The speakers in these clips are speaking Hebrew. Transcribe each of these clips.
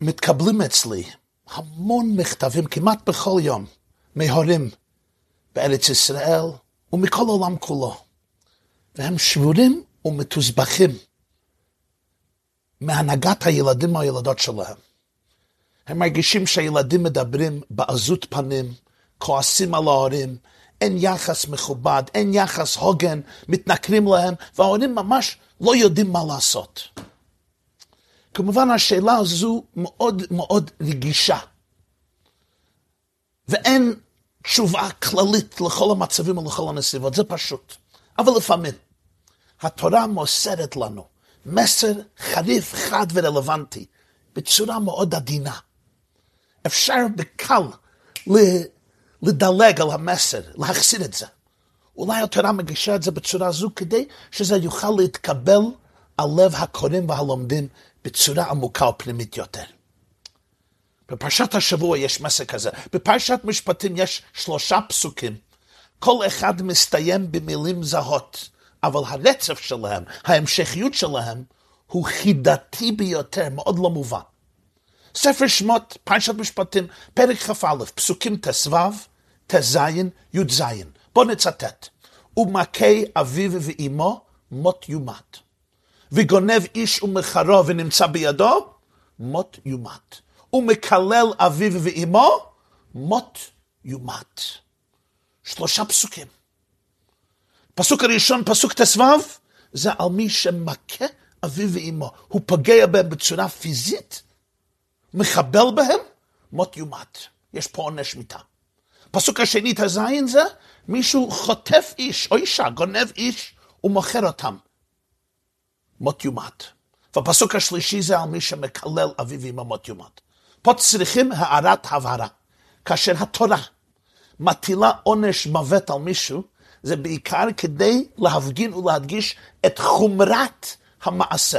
מתקבלים אצלי המון מכתבים, כמעט בכל יום, מהורים בארץ ישראל ומכל העולם כולו. והם שבורים ומתוסבכים מהנהגת הילדים או הילדות שלהם. הם מרגישים שהילדים מדברים בעזות פנים, כועסים על ההורים, אין יחס מכובד, אין יחס הוגן, מתנכרים להם, וההורים ממש לא יודעים מה לעשות. כמובן השאלה הזו מאוד מאוד רגישה, ואין תשובה כללית לכל המצבים ולכל הנסיבות, זה פשוט. אבל לפעמים התורה מוסרת לנו מסר חריף, חד ורלוונטי, בצורה מאוד עדינה. אפשר בקל לדלג על המסר, להחסיר את זה. אולי התורה מגישה את זה בצורה זו כדי שזה יוכל להתקבל על לב הקוראים והלומדים בצורה עמוקה ופנימית יותר. בפרשת השבוע יש מסר כזה. בפרשת משפטים יש שלושה פסוקים. כל אחד מסתיים במילים זהות, אבל הרצף שלהם, ההמשכיות שלהם, הוא חידתי ביותר, מאוד לא מובן. ספר שמות, פרשת משפטים, פרק כ"א, פסוקים ט"ו, ט"ז, י"ז. בואו נצטט. ומכה אביו ואימו, מות יומת. וגונב איש ומחרו ונמצא בידו, מות יומת. ומקלל אביו ואימו, מות יומת. שלושה פסוקים. פסוק הראשון, פסוק ט"ו, זה על מי שמכה אביו ואימו. הוא פוגע בהם בצורה פיזית, מחבל בהם, מות יומת. יש פה עונש מיתה. פסוק השני, הזין זה, מישהו חוטף איש או אישה, גונב איש ומוכר אותם. מות יומת. והפסוק השלישי זה על מי שמקלל אביו ואמא מות יומת. פה צריכים הערת הבהרה. כאשר התורה מטילה עונש מוות על מישהו, זה בעיקר כדי להפגין ולהדגיש את חומרת המעשה.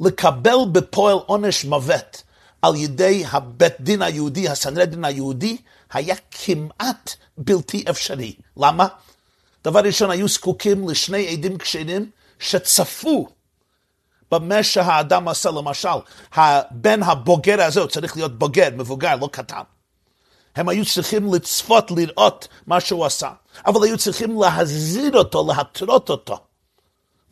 לקבל בפועל עונש מוות על ידי הבית דין היהודי, הסנהדרין היהודי, היה כמעט בלתי אפשרי. למה? דבר ראשון, היו זקוקים לשני עדים כשרים שצפו במה שהאדם עשה. למשל, הבן הבוגר הזה, הוא צריך להיות בוגר, מבוגר, לא קטן. הם היו צריכים לצפות, לראות מה שהוא עשה, אבל היו צריכים להזהיר אותו, להתרות אותו.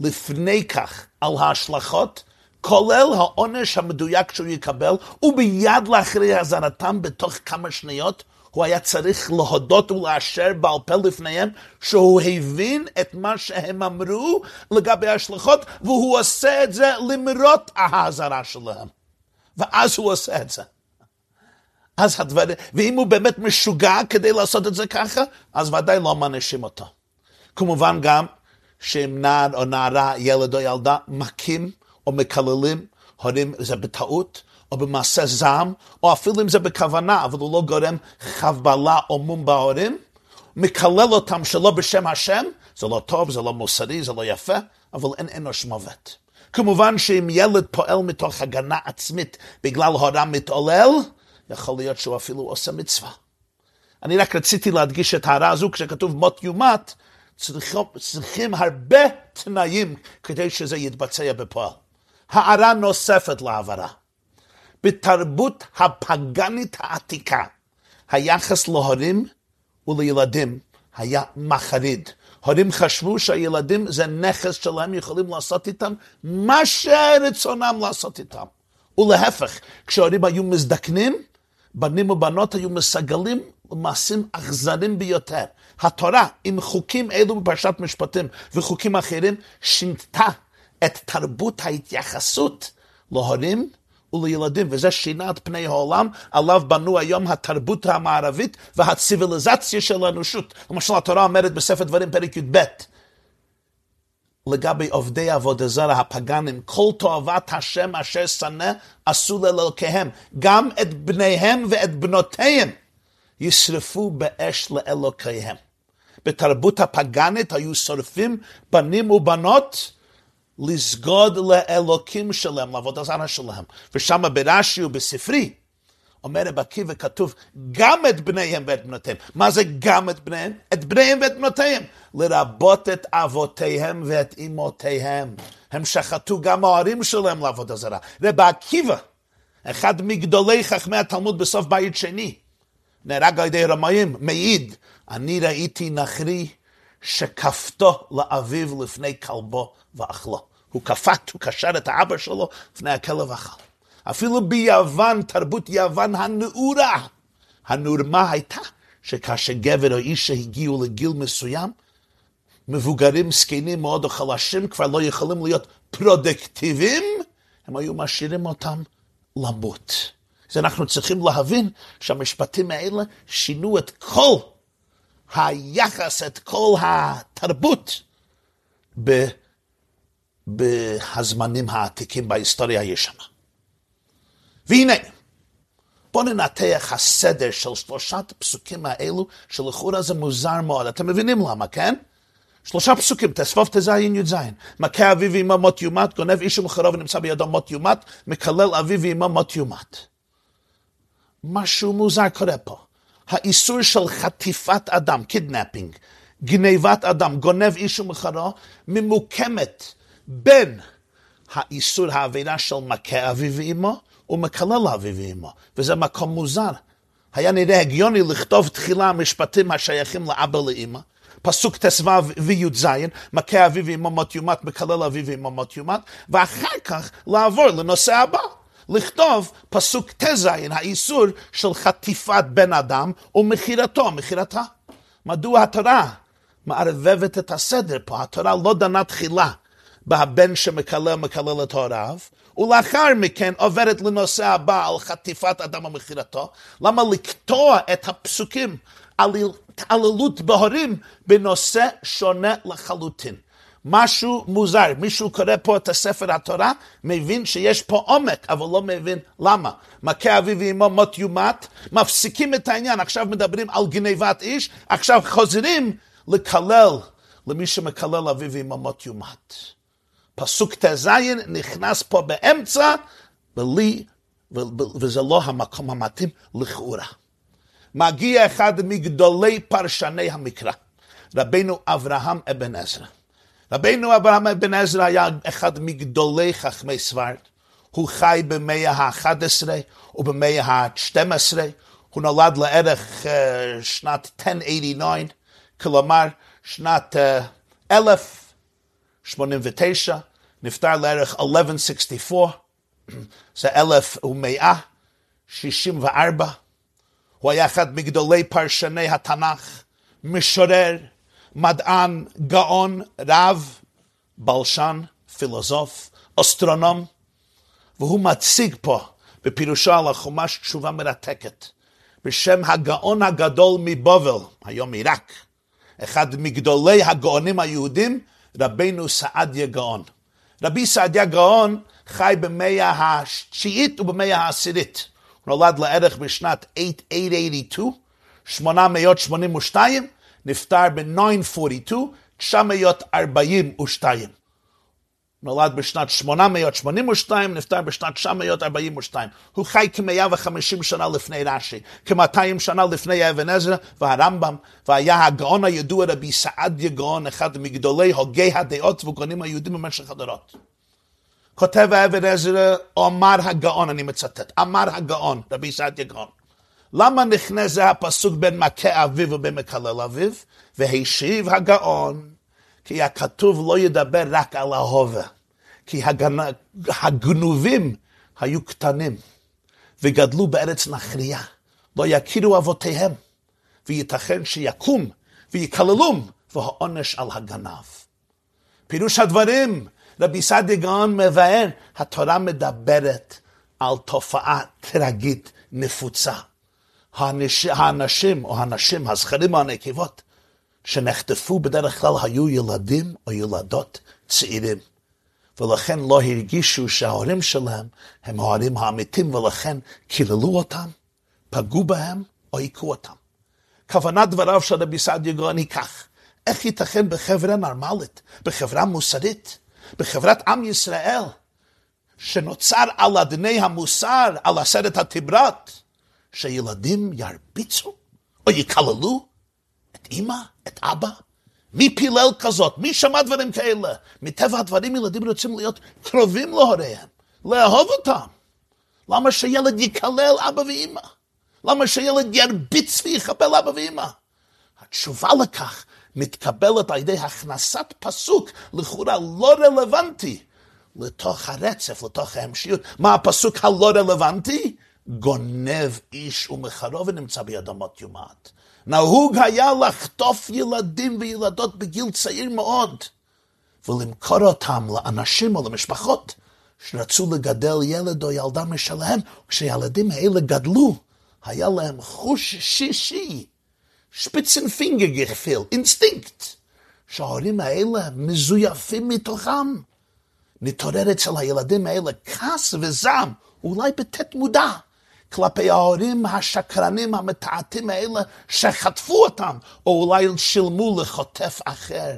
לפני כך, על ההשלכות, כולל העונש המדויק שהוא יקבל, וביד לאחרי אזהרתם בתוך כמה שניות, הוא היה צריך להודות ולאשר בעל פה לפניהם שהוא הבין את מה שהם אמרו לגבי ההשלכות, והוא עושה את זה למרות האזהרה שלהם. ואז הוא עושה את זה. אז הדבר, ואם הוא באמת משוגע כדי לעשות את זה ככה, אז ודאי לא מענישים אותו. כמובן גם שאם נער או נערה, ילד או ילדה, מכים או מקללים, הורים זה בטעות, או במעשה זעם, או אפילו אם זה בכוונה, אבל הוא לא גורם חבלה או מום בהורים, מקלל אותם שלא בשם השם, זה לא טוב, זה לא מוסרי, זה לא יפה, אבל אין אנוש מוות. כמובן שאם ילד פועל מתוך הגנה עצמית בגלל הורה מתעולל, יכול להיות שהוא אפילו עושה מצווה. אני רק רציתי להדגיש את ההערה הזו, כשכתוב מות יומת, צריכים, צריכים הרבה תנאים כדי שזה יתבצע בפועל. הערה נוספת להעברה. בתרבות הפגנית העתיקה, היחס להורים ולילדים היה מחריד. הורים חשבו שהילדים זה נכס שלהם, יכולים לעשות איתם מה שרצונם לעשות איתם. ולהפך, כשהורים היו מזדקנים, בנים ובנות היו מסגלים למעשים אכזרים ביותר. התורה, עם חוקים אלו בפרשת משפטים וחוקים אחרים, שינתה את תרבות ההתייחסות להורים ולילדים, וזה שינה את פני העולם, עליו בנו היום התרבות המערבית והציוויליזציה של האנושות. למשל, התורה אומרת בספר דברים, פרק י"ב, לגבי עובדי עבודה זרה הפגנים, כל תועבת השם אשר שנא עשו לאלוקיהם, גם את בניהם ואת בנותיהם ישרפו באש לאלוקיהם. בתרבות הפגנית היו שורפים בנים ובנות לסגוד לאלוקים שלהם, לעבוד הזרה שלהם. ושם ברש"י ובספרי, אומר רב עקיבא כתוב גם את בניהם ואת בנותיהם. מה זה גם את בניהם? את בניהם ואת בנותיהם. לרבות את אבותיהם ואת אמותיהם. הם שחטו גם ההורים שלהם לעבוד הזרה. רב עקיבא, אחד מגדולי חכמי התלמוד בסוף בית שני, נהרג על ידי רמאים, מעיד, אני ראיתי נחרי שכפתו לאביו לפני כלבו ואכלו. הוא כפת, הוא קשר את האבא שלו לפני הכלב אכל. אפילו ביוון, תרבות יוון הנאורה, הנורמה הייתה שכאשר גבר או אישה הגיעו לגיל מסוים, מבוגרים, זקנים מאוד או חלשים, כבר לא יכולים להיות פרודקטיביים, הם היו משאירים אותם למות. אז אנחנו צריכים להבין שהמשפטים האלה שינו את כל היחס, את כל התרבות ב, בהזמנים העתיקים בהיסטוריה הישנה. והנה, בואו ננתח הסדר של שלושת הפסוקים האלו, שלכאורה זה מוזר מאוד. אתם מבינים למה, כן? שלושה פסוקים, תסבוב ט"ז י"ז. מכה אביו ואמו מות יומת, גונב איש ומכרו ונמצא בידו מות יומת, מקלל אביו ואמו מות יומת. משהו מוזר קורה פה. האיסור של חטיפת אדם, kidnapping, גניבת אדם, גונב איש ומכרו, ממוקמת בין האיסור העבירה של מכה אביו ואמו ומקלל אביו ואמו, וזה מקום מוזר. היה נראה הגיוני לכתוב תחילה משפטים השייכים לאבא לאמא, פסוק ט"ו וי"ז, מכה אביו ואמו מות יומת, מקלל אביו ואמו מות יומת, ואחר כך לעבור לנושא הבא. לכתוב פסוק ט"ז, האיסור של חטיפת בן אדם ומכירתו, מכירתה. מדוע התורה מערבבת את הסדר פה? התורה לא דנה תחילה בהבן שמקלל מקלל את הוריו, ולאחר מכן עוברת לנושא הבא על חטיפת אדם ומכירתו. למה לקטוע את הפסוקים על התעללות בהורים בנושא שונה לחלוטין? משהו מוזר, מישהו קורא פה את הספר התורה, מבין שיש פה עומק, אבל לא מבין למה. מכה אביו ואמו מות יומת, מפסיקים את העניין, עכשיו מדברים על גניבת איש, עכשיו חוזרים לקלל למי שמקלל אביו ואמו מות יומת. פסוק ט"ז נכנס פה באמצע, בלי, וזה לא המקום המתאים לכאורה. מגיע אחד מגדולי פרשני המקרא, רבנו אברהם אבן עזרא. רבנו אברהם אבן עזרא היה אחד מגדולי חכמי סברד. הוא חי במאה ה-11 ובמאה ה-12. הוא נולד לערך uh, שנת 1089, כלומר שנת uh, 1089, נפטר לערך 1164, זה 1164. הוא היה אחד מגדולי פרשני התנ"ך, משורר, מדען, גאון, רב, בלשן, פילוסוף, אסטרונום, והוא מציג פה בפירושו על החומש תשובה מרתקת, בשם הגאון הגדול מבובל, היום עיראק, אחד מגדולי הגאונים היהודים, רבנו סעדיה גאון. רבי סעדיה גאון חי במאה התשיעית ובמאה העשירית. הוא נולד לערך בשנת 882, 882, נפטר ב-942, 942. נולד בשנת 882, נפטר בשנת 942. הוא חי כ-150 שנה לפני רש"י, כ-200 שנה לפני אבן עזרא והרמב"ם, והיה הגאון הידוע רבי סעדיה גאון, אחד מגדולי הוגי הדעות וגאונים היהודים במשך הדורות. כותב אבן עזרא, אמר הגאון, אני מצטט, אמר הגאון, רבי סעדיה גאון. למה נכנס הפסוק בין מכה אביו ובין מקלל אביו? והשיב הגאון, כי הכתוב לא ידבר רק על ההווה, כי הגנ... הגנובים היו קטנים וגדלו בארץ נחריה, לא יכירו אבותיהם, וייתכן שיקום ויקללום, והעונש על הגנב. פירוש הדברים, רבי סעדי גאון מבאר, התורה מדברת על תופעה טרגית נפוצה. האנשים או הנשים, הזכרים או הנקבות, שנחטפו בדרך כלל היו ילדים או ילדות צעירים. ולכן לא הרגישו שההורים שלהם הם ההורים האמיתים, ולכן קיללו אותם, פגעו בהם או היכו אותם. כוונת דבריו של רבי סעדיה גאון היא כך, איך ייתכן בחברה נורמלית, בחברה מוסרית, בחברת עם ישראל, שנוצר על אדני המוסר, על עשרת הטיברת, שילדים ירביצו או יקללו את אמא, את אבא? מי פילל כזאת? מי שמע דברים כאלה? מטבע הדברים ילדים רוצים להיות קרובים להוריהם, לאהוב אותם, למה שילד יקלל אבא ואמא? למה שילד ירביץ ויחבל אבא ואמא? התשובה לכך מתקבלת על ידי הכנסת פסוק לכאורה לא רלוונטי לתוך הרצף, לתוך ההמשיות. מה הפסוק הלא רלוונטי? גונב איש ומחרו ונמצא בידמות יומת. נהוג היה לחטוף ילדים וילדות בגיל צעיר מאוד ולמכור אותם לאנשים או למשפחות שרצו לגדל ילד או ילדה משלהם, כשהילדים האלה גדלו, היה להם חוש שישי, שפיצן פינגער געפיל, אינסטינקט, שההורים האלה מזויפים מתוכם. נתעורר אצל הילדים האלה כעס וזעם, אולי בתת מודע, כלפי ההורים השקרנים המתעתעים האלה שחטפו אותם, או אולי שילמו לחוטף אחר.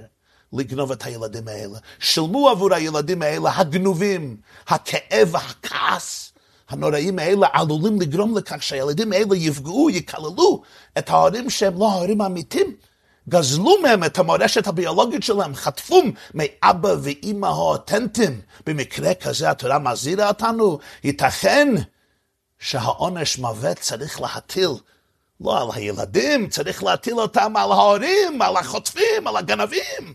לגנוב את הילדים האלה. שילמו עבור הילדים האלה הגנובים, הכאב והכעס הנוראים האלה עלולים לגרום לכך שהילדים האלה יפגעו, יקללו את ההורים שהם לא ההורים האמיתיים. גזלו מהם את המורשת הביולוגית שלהם, חטפו מאבא ואימא האותנטיים. במקרה כזה התורה מזהירה אותנו, ייתכן שהעונש מוות צריך להטיל לא על הילדים, צריך להטיל אותם על ההורים, על החוטפים, על הגנבים.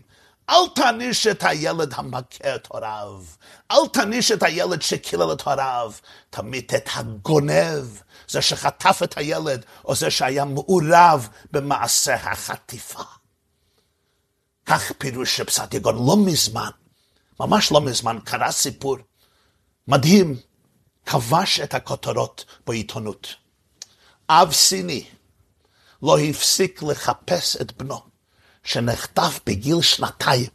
אל תעניש את הילד המכה את הוריו. אל תעניש את הילד שקילל את הוריו. תמית את הגונב, זה שחטף את הילד, או זה שהיה מעורב במעשה החטיפה. כך פירוש שפסת יגון לא מזמן, ממש לא מזמן, קרה סיפור מדהים, כבש את הכותרות בעיתונות. אב סיני לא הפסיק לחפש את בנו. שנחטף בגיל שנתיים,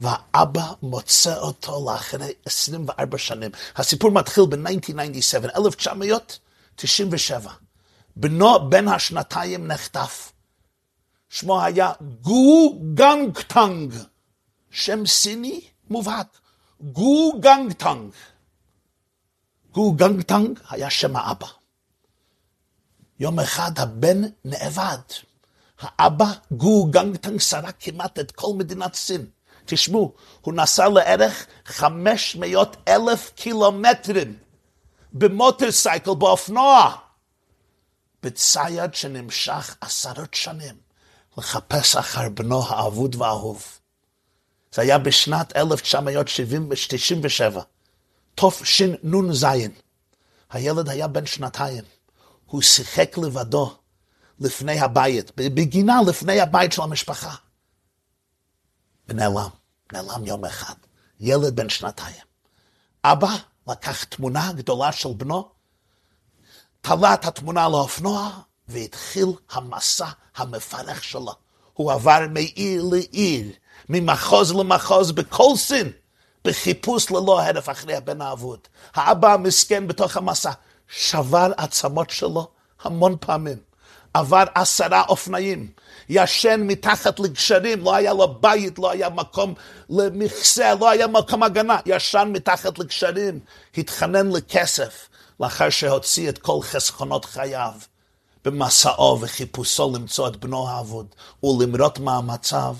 והאבא מוצא אותו לאחרי 24 שנים. הסיפור מתחיל ב-1997, 1997. בנו בן השנתיים נחטף. שמו היה גו גנגטנג, שם סיני מובהק, גו גנגטנג. גו גנגטנג היה שם האבא. יום אחד הבן נאבד. האבא גו גנגטנג שרה כמעט את כל מדינת סין. תשמעו, הוא נסע לערך 500 אלף קילומטרים במוטרסייקל, באופנוע, בצייד שנמשך עשרות שנים לחפש אחר בנו האבוד והאהוב. זה היה בשנת 1997, תשנ"ז. הילד היה בן שנתיים. הוא שיחק לבדו לפני הבית, בגינה לפני הבית של המשפחה. ונעלם, נעלם יום אחד, ילד בן שנתיים. אבא לקח תמונה גדולה של בנו, תלה את התמונה לאופנוע, והתחיל המסע המפרך שלו. הוא עבר מעיר לעיר, ממחוז למחוז בכל סין, בחיפוש ללא הרף אחרי הבן האבוד. האבא המסכן בתוך המסע שבר עצמות שלו המון פעמים. עבר עשרה אופניים, ישן מתחת לגשרים, לא היה לו בית, לא היה מקום למכסה, לא היה מקום הגנה, ישן מתחת לגשרים, התחנן לכסף, לאחר שהוציא את כל חסכונות חייו. במסעו וחיפושו למצוא את בנו האבוד ולמרות מהמצב,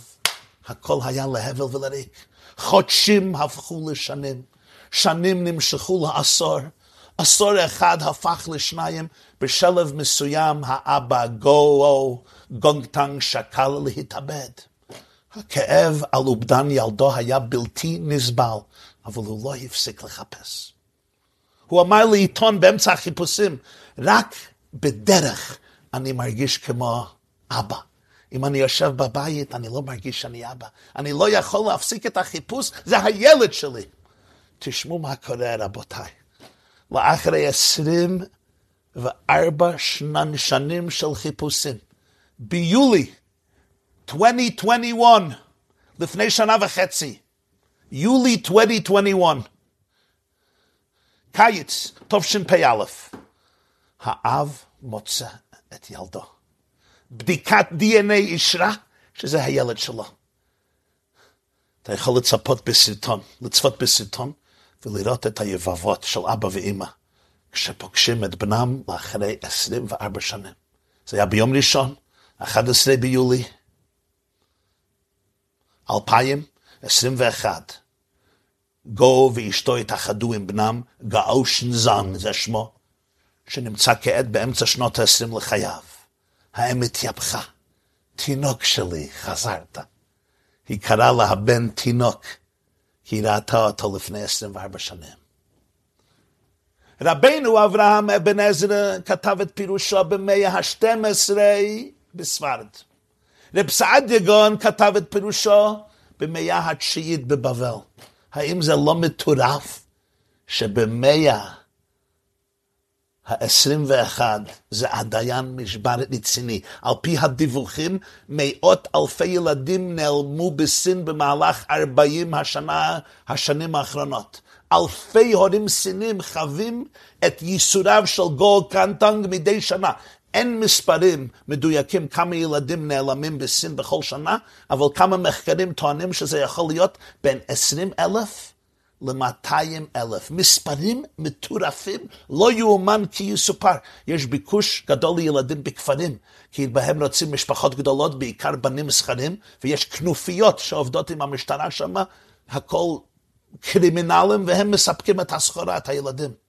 הכל היה להבל ולריק. חודשים הפכו לשנים, שנים נמשכו לעשור, עשור אחד הפך לשניים, בשלב מסוים האבא גו גונגטנג שקל להתאבד. הכאב על אובדן ילדו היה בלתי נסבל, אבל הוא לא הפסיק לחפש. הוא אמר לעיתון באמצע החיפושים, רק בדרך אני מרגיש כמו אבא. אם אני יושב בבית, אני לא מרגיש שאני אבא. אני לא יכול להפסיק את החיפוש, זה הילד שלי. תשמעו מה קורה, רבותיי. לאחרי עשרים וארבע שנים של חיפושים. ביולי 2021, לפני שנה וחצי, יולי 2021, קיץ תשפ"א, האב מוצא את ילדו. בדיקת DNA אישרה שזה הילד שלו. אתה יכול לצפות בסרטון, לצפות בסרטון ולראות את היבבות של אבא ואימא כשפוגשים את בנם לאחרי 24 שנים. זה היה ביום ראשון, 11 ביולי 2021. גו ואשתו התאחדו עם בנם, גאושן זן, זה שמו, שנמצא כעת באמצע שנות ה-20 לחייו. האם התייפחה. תינוק שלי, חזרת. היא קראה לה הבן תינוק, כי היא ראתה אותו לפני 24 שנים. רבנו אברהם אבן עזרא כתב את פירושו במאה ה-12 בספרד. רב סעדיה גאון כתב את פירושו במאה התשיעית בבבל. האם זה לא מטורף שבמאה ה-21 זה עדיין משברת רציני. על פי הדיווחים, מאות אלפי ילדים נעלמו בסין במהלך 40 השנה, השנים האחרונות. אלפי הורים סינים חווים את ייסוריו של גול קנטנג מדי שנה. אין מספרים מדויקים כמה ילדים נעלמים בסין בכל שנה, אבל כמה מחקרים טוענים שזה יכול להיות בין 20 אלף ל-200 אלף. מספרים מטורפים, לא יאומן כי יסופר. יש ביקוש גדול לילדים בכפרים, כי בהם רוצים משפחות גדולות, בעיקר בנים זכרים, ויש כנופיות שעובדות עם המשטרה שם, הכל קרימינלים, והם מספקים את הסחורה, את הילדים.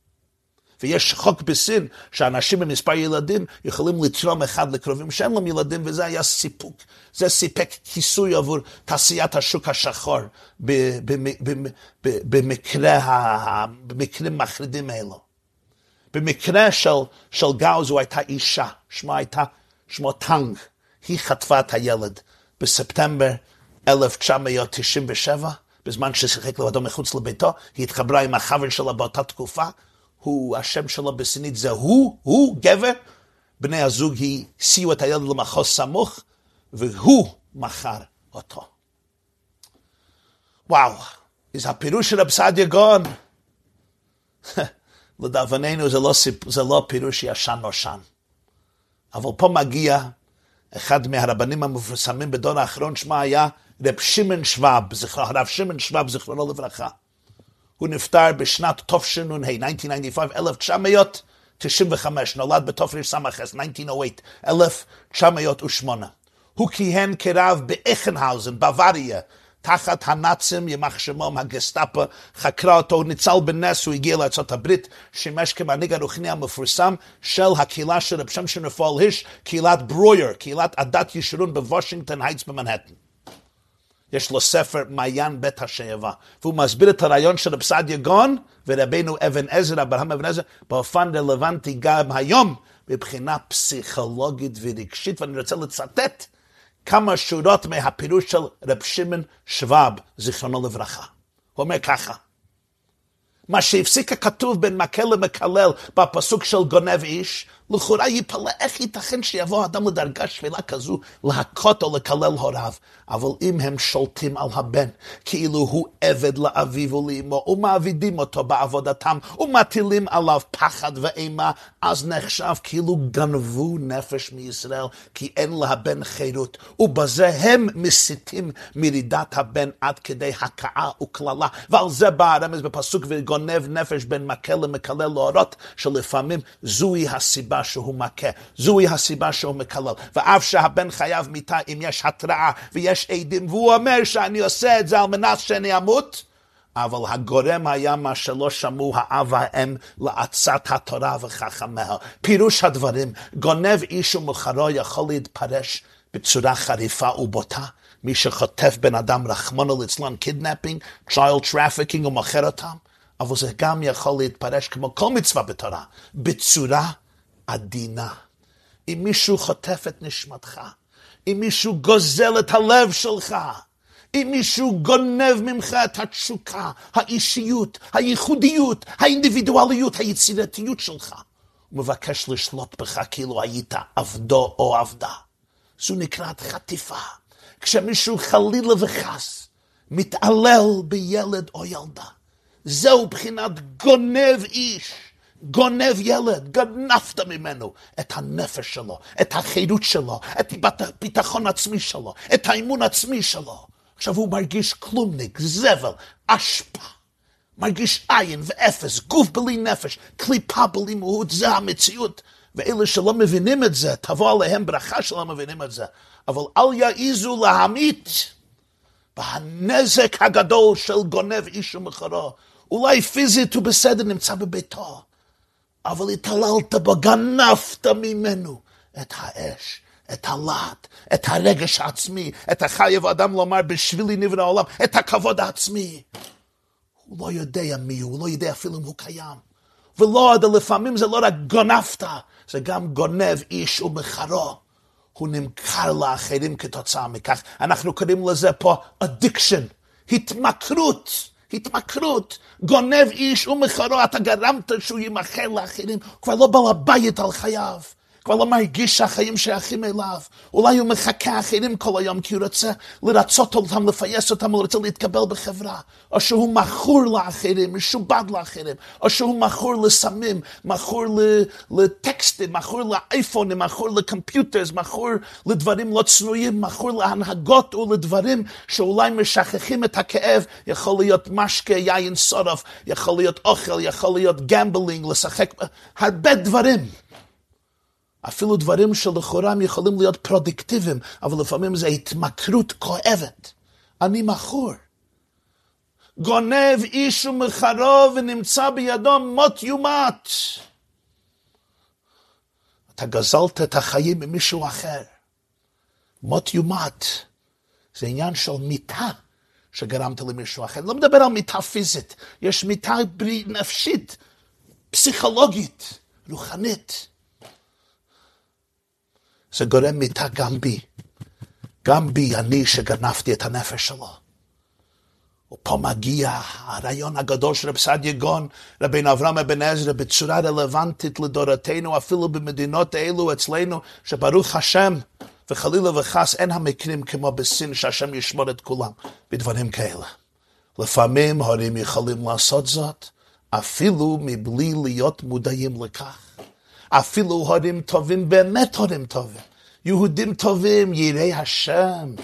ויש חוק בסין שאנשים במספר ילדים יכולים לתרום אחד לקרובים שאין להם ילדים, וזה היה סיפוק. זה סיפק כיסוי עבור תעשיית השוק השחור במקרה, במקרים מחרידים האלו. במקרה של, של גאו זו הייתה אישה, שמה הייתה, שמו טנג. היא חטפה את הילד בספטמבר 1997, בזמן ששיחק לבדו מחוץ לביתו, היא התחברה עם החבר שלה באותה תקופה, הוא, השם שלו בסינית זה הוא, הוא גבר, בני הזוג הסיעו את הילד למחוז סמוך, והוא מכר אותו. וואו, זה הפירוש של רב סעדיה גאון. לדאבוננו זה, לא, זה לא פירוש ישן נושן. אבל פה מגיע אחד מהרבנים המפורסמים בדור האחרון, שמה היה רב שמעון שוואב, הרב שמעון שוואב, זיכרונו לברכה. הוא נפטר בשנת תשנ"ה, 1995, 1995, נולד בתופריש ס"ס, 1908, 1908. הוא כיהן כרב באכנהאוזן, בוואריה, תחת הנאצים, יימח שמם, הגסטאפו, חקרה אותו, הוא ניצל בנס, הוא הגיע לארה"ב, שימש כמנהיג הרוחני המפורסם של הקהילה של רב שמשון רפאל הירש, קהילת ברויר, קהילת עדת ישורון בוושינגטון הייטס במנהטן. יש לו ספר מעיין בית השואבה, והוא מסביר את הרעיון של רב סעדיה גאון ורבנו אבן עזרא, אברהם אבן עזרא, באופן רלוונטי גם היום, מבחינה פסיכולוגית ורגשית, ואני רוצה לצטט כמה שורות מהפירוש של רב שמעון שוואב, זיכרונו לברכה. הוא אומר ככה, מה שהפסיק הכתוב בין מקל למקלל בפסוק של גונב איש, לכאורה יפלא איך ייתכן שיבוא אדם לדרגה שפלה כזו להכות או לקלל הוריו. אבל אם הם שולטים על הבן, כאילו הוא עבד לאביו ולאמו, ומעבידים אותו בעבודתם, ומטילים עליו פחד ואימה, אז נחשב כאילו גנבו נפש מישראל, כי אין לבן חירות, ובזה הם מסיתים מרידת הבן עד כדי הכאה וקללה. ועל זה בא הרמז בפסוק וגונב נפש בין מקל למקלל להורות, שלפעמים זוהי הסיבה הסיבה שהוא מכה, זוהי הסיבה שהוא מקלל. ואף שהבן חייב מיתה אם יש התראה ויש עדים, והוא אומר שאני עושה את זה על מנת שאני אמות, אבל הגורם היה מה שלא שמעו האב והאם לעצת התורה וחכמיה. פירוש הדברים, גונב איש ומוכרו יכול להתפרש בצורה חריפה ובוטה. מי שחוטף בן אדם, רחמנא ליצלן, kidnapping, child trafficking ומוכר אותם, אבל זה גם יכול להתפרש כמו כל מצווה בתורה, בצורה עדינה. אם מישהו חוטף את נשמתך, אם מישהו גוזל את הלב שלך, אם מישהו גונב ממך את התשוקה, האישיות, הייחודיות, האינדיבידואליות, היצירתיות שלך, הוא מבקש לשלוט בך כאילו היית עבדו או עבדה. זו נקראת חטיפה. כשמישהו חלילה וחס מתעלל בילד או ילדה, זהו בחינת גונב איש. גונב ילד, גנבת ממנו את הנפש שלו, את החירות שלו, את הביטחון עצמי שלו, את האמון עצמי שלו. עכשיו הוא מרגיש כלומניק, זבל, אשפה. מרגיש עין ואפס, גוף בלי נפש, קליפה בלי מהות, זה המציאות. ואלה שלא מבינים את זה, תבוא עליהם ברכה שלא מבינים את זה. אבל אל יעזו להמית והנזק הגדול של גונב איש ומחרו. אולי פיזית הוא בסדר, נמצא בביתו, אבל התעללת בו, גנבת ממנו את האש, את הלהט, את הרגש העצמי, את החייב האדם לומר בשבילי נברא העולם, את הכבוד העצמי. הוא לא יודע מי הוא, הוא לא יודע אפילו אם הוא קיים. ולא, לפעמים זה לא רק גונבת, זה גם גונב איש ומחרו. הוא נמכר לאחרים כתוצאה מכך. אנחנו קוראים לזה פה addiction, התמכרות. התמכרות, גונב איש ומחרו, אתה גרמת שהוא יימכר לאחרים, כבר לא בעל הבית על חייו. כבר לא מרגיש שהחיים שייכים אליו. אולי הוא מחכה אחרים כל היום כי הוא רוצה לרצות אותם, לפייס אותם, הוא רוצה להתקבל בחברה. או שהוא מכור לאחרים, משועבד לאחרים. או שהוא מכור לסמים, מכור לטקסטים, מכור לאייפונים, מכור ל computers, מכור לדברים לא צנועים, מכור להנהגות ולדברים שאולי משכחים את הכאב. יכול להיות משקה, יין שורף, יכול להיות אוכל, יכול להיות gambling, לשחק, הרבה דברים. אפילו דברים שלכאורה הם יכולים להיות פרודקטיביים, אבל לפעמים זה התמכרות כואבת. אני מכור. גונב איש ומחרו ונמצא בידו מות יומת. אתה גזלת את החיים ממישהו אחר. מות יומת. זה עניין של מיתה שגרמת למישהו אחר. לא מדבר על מיתה פיזית, יש מיתה נפשית, פסיכולוגית, רוחנית. זה גורם מיתה גם בי. גם בי, אני שגנבתי את הנפש שלו. ופה מגיע הרעיון הגדול של רב סעדיה גון, רבין אברהם אבן עזרא, בצורה רלוונטית לדורתנו, אפילו במדינות האלו אצלנו, שברוך השם, וחלילה וחס אין המקרים כמו בסין, שהשם ישמור את כולם, בדברים כאלה. לפעמים הורים יכולים לעשות זאת, אפילו מבלי להיות מודעים לכך. אפילו הורים טובים, באמת הורים טובים. יהודים טובים, יראי השם,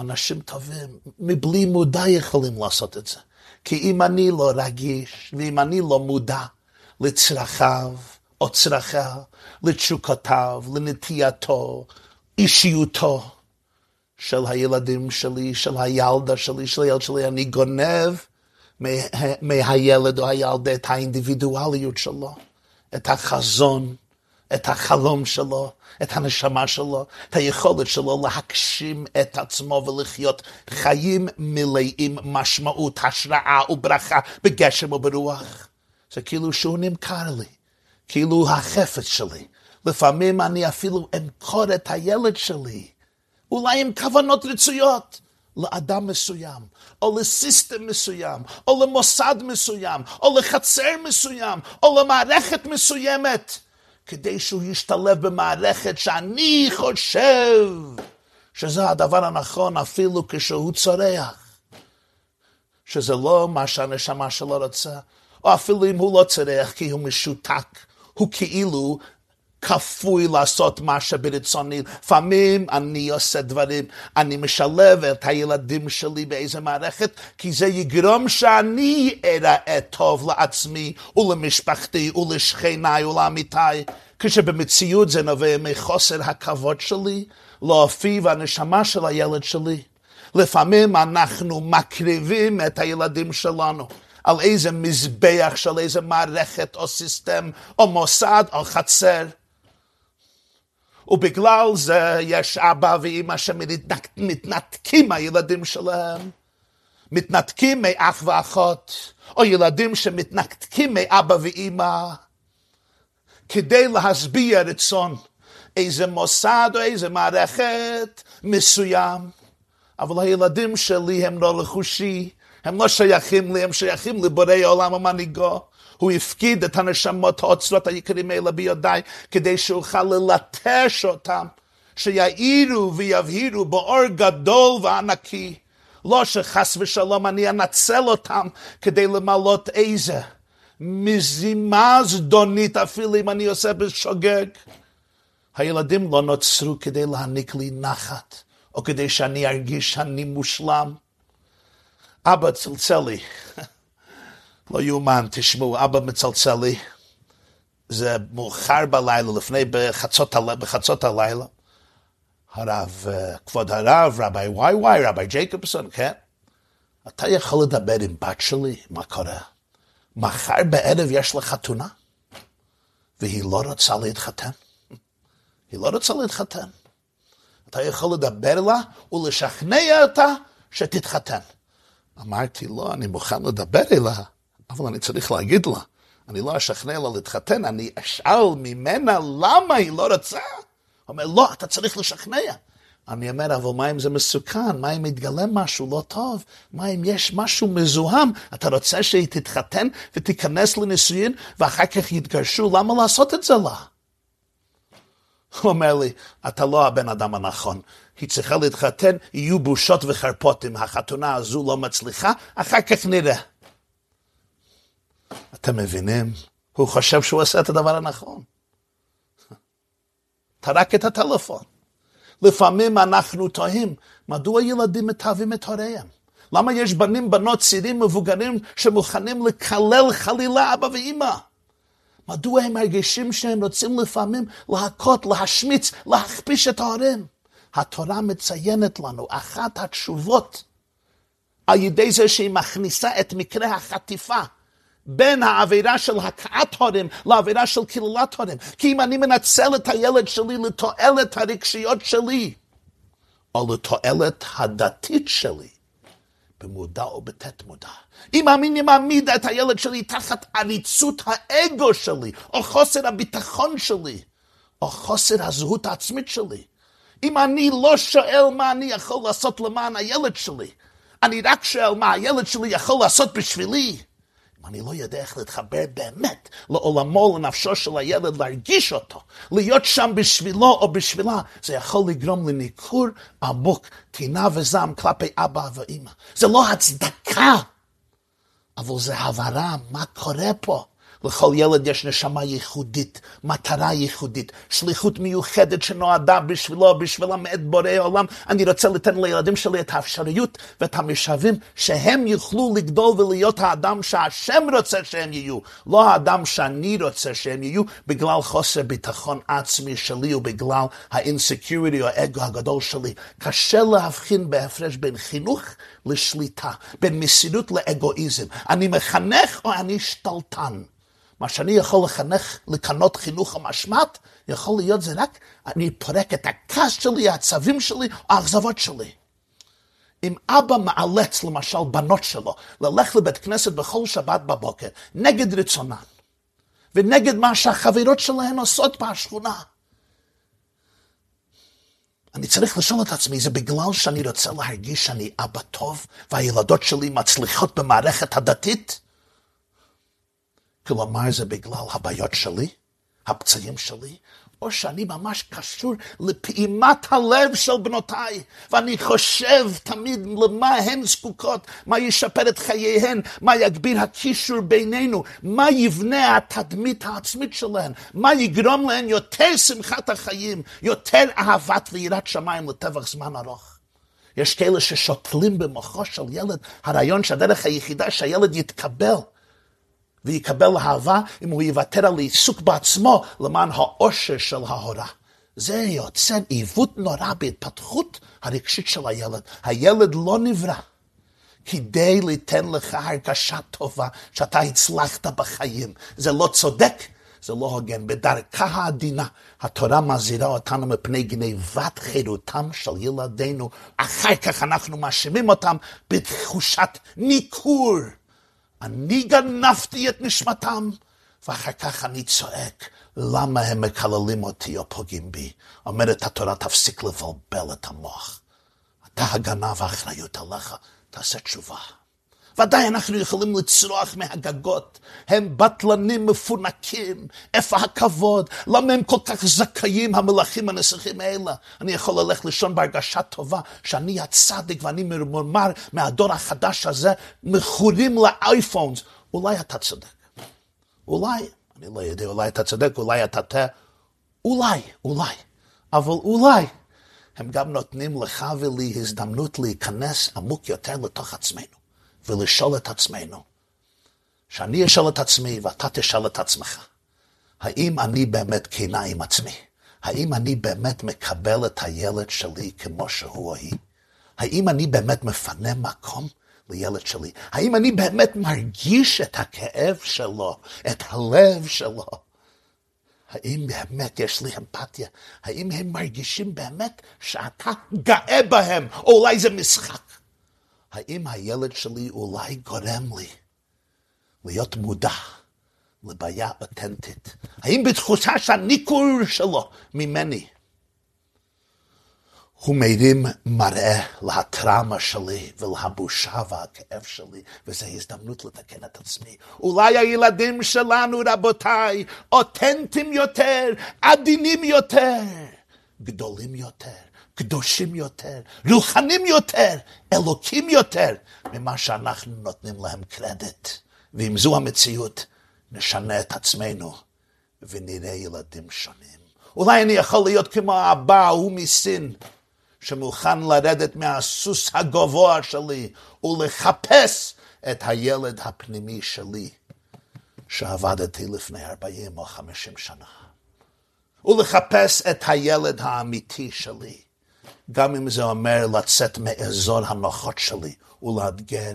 אנשים טובים, מבלי מודע יכולים לעשות את זה. כי אם אני לא רגיש, ואם אני לא מודע לצרכיו או צרכיה, לתשוקותיו, לנטייתו, אישיותו של הילדים שלי, של הילדה שלי, של הילד שלי, אני גונב מהילד או הילדה את האינדיבידואליות שלו. את החזון, את החלום שלו, את הנשמה שלו, את היכולת שלו להגשים את עצמו ולחיות חיים מלאים משמעות, השראה וברכה בגשם וברוח. זה כאילו שהוא נמכר לי, כאילו החפץ שלי. לפעמים אני אפילו אמכור את הילד שלי, אולי עם כוונות רצויות. לאדם מסוים, או לסיסטם מסוים, או למוסד מסוים, או לחצר מסוים, או למערכת מסוימת, כדי שהוא ישתלב במערכת שאני חושב שזה הדבר הנכון אפילו כשהוא צורח, שזה לא מה שהנשמה שלו רוצה, או אפילו אם הוא לא צורח כי הוא משותק, הוא כאילו כפוי לעשות מה שברצוני. לפעמים אני עושה דברים, אני משלב את הילדים שלי באיזה מערכת, כי זה יגרום שאני אראה טוב לעצמי ולמשפחתי ולשכניי ולעמיתיי. כשבמציאות זה נובע מחוסר הכבוד שלי לאופי והנשמה של הילד שלי. לפעמים אנחנו מקריבים את הילדים שלנו. על איזה מזבח של איזה מערכת או סיסטם או מוסד או חצר. ובגלל זה יש אבא ואימא שמתנתקים מהילדים שלהם, מתנתקים מאח ואחות, או ילדים שמתנתקים מאבא ואימא, כדי להשביע רצון. איזה מוסד או איזה מערכת מסוים. אבל הילדים שלי הם לא לחושי, הם לא שייכים לי, הם שייכים לבורא עולם ומנהיגו. הוא הפקיד את הנשמות האוצרות היקרים האלה בידיי, כדי שאוכל ללטש אותם, שיאירו ויבהירו באור גדול וענקי. לא שחס ושלום אני אנצל אותם כדי למלות איזה מזימה זדונית אפילו אם אני עושה בשוגג. הילדים לא נוצרו כדי להעניק לי נחת, או כדי שאני ארגיש שאני מושלם. אבא צלצל לי. לא יאומן, תשמעו, אבא מצלצל לי, זה מאוחר בלילה, לפני בחצות, בחצות הלילה. הרב, אה, כבוד הרב, רבי וואי וואי, רבי ג'ייקובסון, כן? אתה יכול לדבר עם בת שלי, מה קורה? מחר בערב יש לה חתונה, והיא לא רוצה להתחתן. היא לא רוצה להתחתן. אתה יכול לדבר לה ולשכנע אותה שתתחתן. אמרתי לא, אני מוכן לדבר אליה, אבל אני צריך להגיד לה, אני לא אשכנע לה להתחתן, אני אשאל ממנה למה היא לא רוצה. הוא אומר, לא, אתה צריך לשכנע. אני אומר, אבל מה אם זה מסוכן? מה אם יתגלה משהו לא טוב? מה אם יש משהו מזוהם? אתה רוצה שהיא תתחתן ותיכנס לנישואין ואחר כך יתגרשו? למה לעשות את זה לה? הוא אומר לי, אתה לא הבן אדם הנכון. היא צריכה להתחתן, יהיו בושות וחרפות אם החתונה הזו לא מצליחה, אחר כך נראה. אתם מבינים? הוא חושב שהוא עושה את הדבר הנכון. טרק את הטלפון. לפעמים אנחנו תוהים, מדוע ילדים מתעבים את הוריהם? למה יש בנים, בנות, צעירים, מבוגרים, שמוכנים לקלל חלילה אבא ואימא? מדוע הם מרגישים שהם רוצים לפעמים להכות, להשמיץ, להכפיש את ההורים? התורה מציינת לנו אחת התשובות על ידי זה שהיא מכניסה את מקרה החטיפה בין העבירה של הכאת הורים לעבירה של קללת הורים. כי אם אני מנצל את הילד שלי לתועלת הרגשיות שלי, או לתועלת הדתית שלי, במודע או בתת מודע. אם אני מעמיד את הילד שלי תחת עריצות האגו שלי, או חוסר הביטחון שלי, או חוסר הזהות העצמית שלי, אם אני לא שואל מה אני יכול לעשות למען הילד שלי, אני רק שואל מה הילד שלי יכול לעשות בשבילי, אני לא יודע איך להתחבר באמת לעולמו, לנפשו של הילד, להרגיש אותו, להיות שם בשבילו או בשבילה, זה יכול לגרום לניכור עמוק, טינה וזעם כלפי אבא ואמא. זה לא הצדקה, אבל זה הבהרה מה קורה פה. לכל ילד יש נשמה ייחודית, מטרה ייחודית, שליחות מיוחדת שנועדה בשבילו, בשבילה מאת בורא עולם. אני רוצה לתת לילדים שלי את האפשריות ואת המשאבים שהם יוכלו לגדול ולהיות האדם שהשם רוצה שהם יהיו, לא האדם שאני רוצה שהם יהיו, בגלל חוסר ביטחון עצמי שלי ובגלל ה insecurity או האגו הגדול שלי. קשה להבחין בהפרש בין חינוך לשליטה, בין מסירות לאגואיזם. אני מחנך או אני שתלטן? מה שאני יכול לחנך, לכנות חינוך המשמעת, יכול להיות זה רק, אני פורק את הכעס שלי, העצבים שלי, האכזבות שלי. אם אבא מאלץ למשל בנות שלו ללכת לבית כנסת בכל שבת בבוקר נגד רצונן ונגד מה שהחברות שלהן עושות בשכונה, אני צריך לשאול את עצמי, זה בגלל שאני רוצה להרגיש שאני אבא טוב והילדות שלי מצליחות במערכת הדתית? כלומר זה בגלל הבעיות שלי, הפצעים שלי, או שאני ממש קשור לפעימת הלב של בנותיי, ואני חושב תמיד למה הן זקוקות, מה ישפר את חייהן, מה יגביר הקישור בינינו, מה יבנה התדמית העצמית שלהן, מה יגרום להן יותר שמחת החיים, יותר אהבת ויראת שמיים לטווח זמן ארוך. יש כאלה ששותלים במוחו של ילד הרעיון שהדרך היחידה שהילד יתקבל ויקבל אהבה אם הוא יוותר על עיסוק בעצמו למען העושר של ההורה. זה יוצר עיוות נורא בהתפתחות הרגשית של הילד. הילד לא נברא כדי ליתן לך הרגשה טובה שאתה הצלחת בחיים. זה לא צודק, זה לא הוגן. בדרכה העדינה, התורה מזהירה אותנו מפני גניבת חירותם של ילדינו. אחר כך אנחנו מאשימים אותם בתחושת ניכור. אני גנבתי את נשמתם, ואחר כך אני צועק, למה הם מקללים אותי או פוגעים בי? אומרת התורה, תפסיק לבלבל את המוח. אתה הגנב, האחריות עליך, תעשה תשובה. ודאי אנחנו יכולים לצרוח מהגגות, הם בטלנים מפונקים, איפה הכבוד, למה הם כל כך זכאים המלכים הנסיכים האלה? אני יכול ללכת לישון בהרגשה טובה, שאני הצדיק ואני ממורמר מהדור החדש הזה, מכורים לאייפונס. אולי אתה צודק, אולי, אני לא יודע, אולי אתה צודק, אולי אתה טועה, אולי, אולי, אבל אולי. הם גם נותנים לך ולי הזדמנות להיכנס עמוק יותר לתוך עצמנו. ולשאול את עצמנו, שאני אשאל את עצמי ואתה תשאל את עצמך, האם אני באמת כנה עם עצמי? האם אני באמת מקבל את הילד שלי כמו שהוא או היא? האם אני באמת מפנה מקום לילד שלי? האם אני באמת מרגיש את הכאב שלו, את הלב שלו? האם באמת יש לי אמפתיה? האם הם מרגישים באמת שאתה גאה בהם? או אולי זה משחק? האם הילד שלי אולי גורם לי להיות מודע לבעיה אותנטית? האם בתחושה שהניכור שלו ממני הוא מרים מראה להטראומה שלי ולבושה והכאב שלי, וזו הזדמנות לתקן את עצמי. אולי הילדים שלנו, רבותיי, אותנטיים יותר, עדינים יותר, גדולים יותר, קדושים יותר, רוחנים יותר, אלוקים יותר, ממה שאנחנו נותנים להם קרדיט. ואם זו המציאות, נשנה את עצמנו ונראה ילדים שונים. אולי אני יכול להיות כמו האבא ההוא מסין, שמוכן לרדת מהסוס הגבוה שלי ולחפש את הילד הפנימי שלי, שעבדתי לפני 40 או 50 שנה. ולחפש את הילד האמיתי שלי, גם אם זה אומר לצאת מאזור הנוחות שלי ולאתגר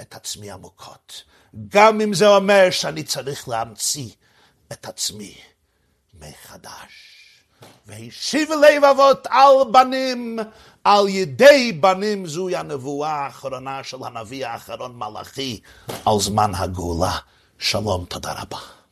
את עצמי עמוקות. גם אם זה אומר שאני צריך להמציא את עצמי מחדש. והשיב לב אבות על בנים, על ידי בנים זוהי הנבואה האחרונה של הנביא האחרון מלאכי על זמן הגאולה. שלום, תודה רבה.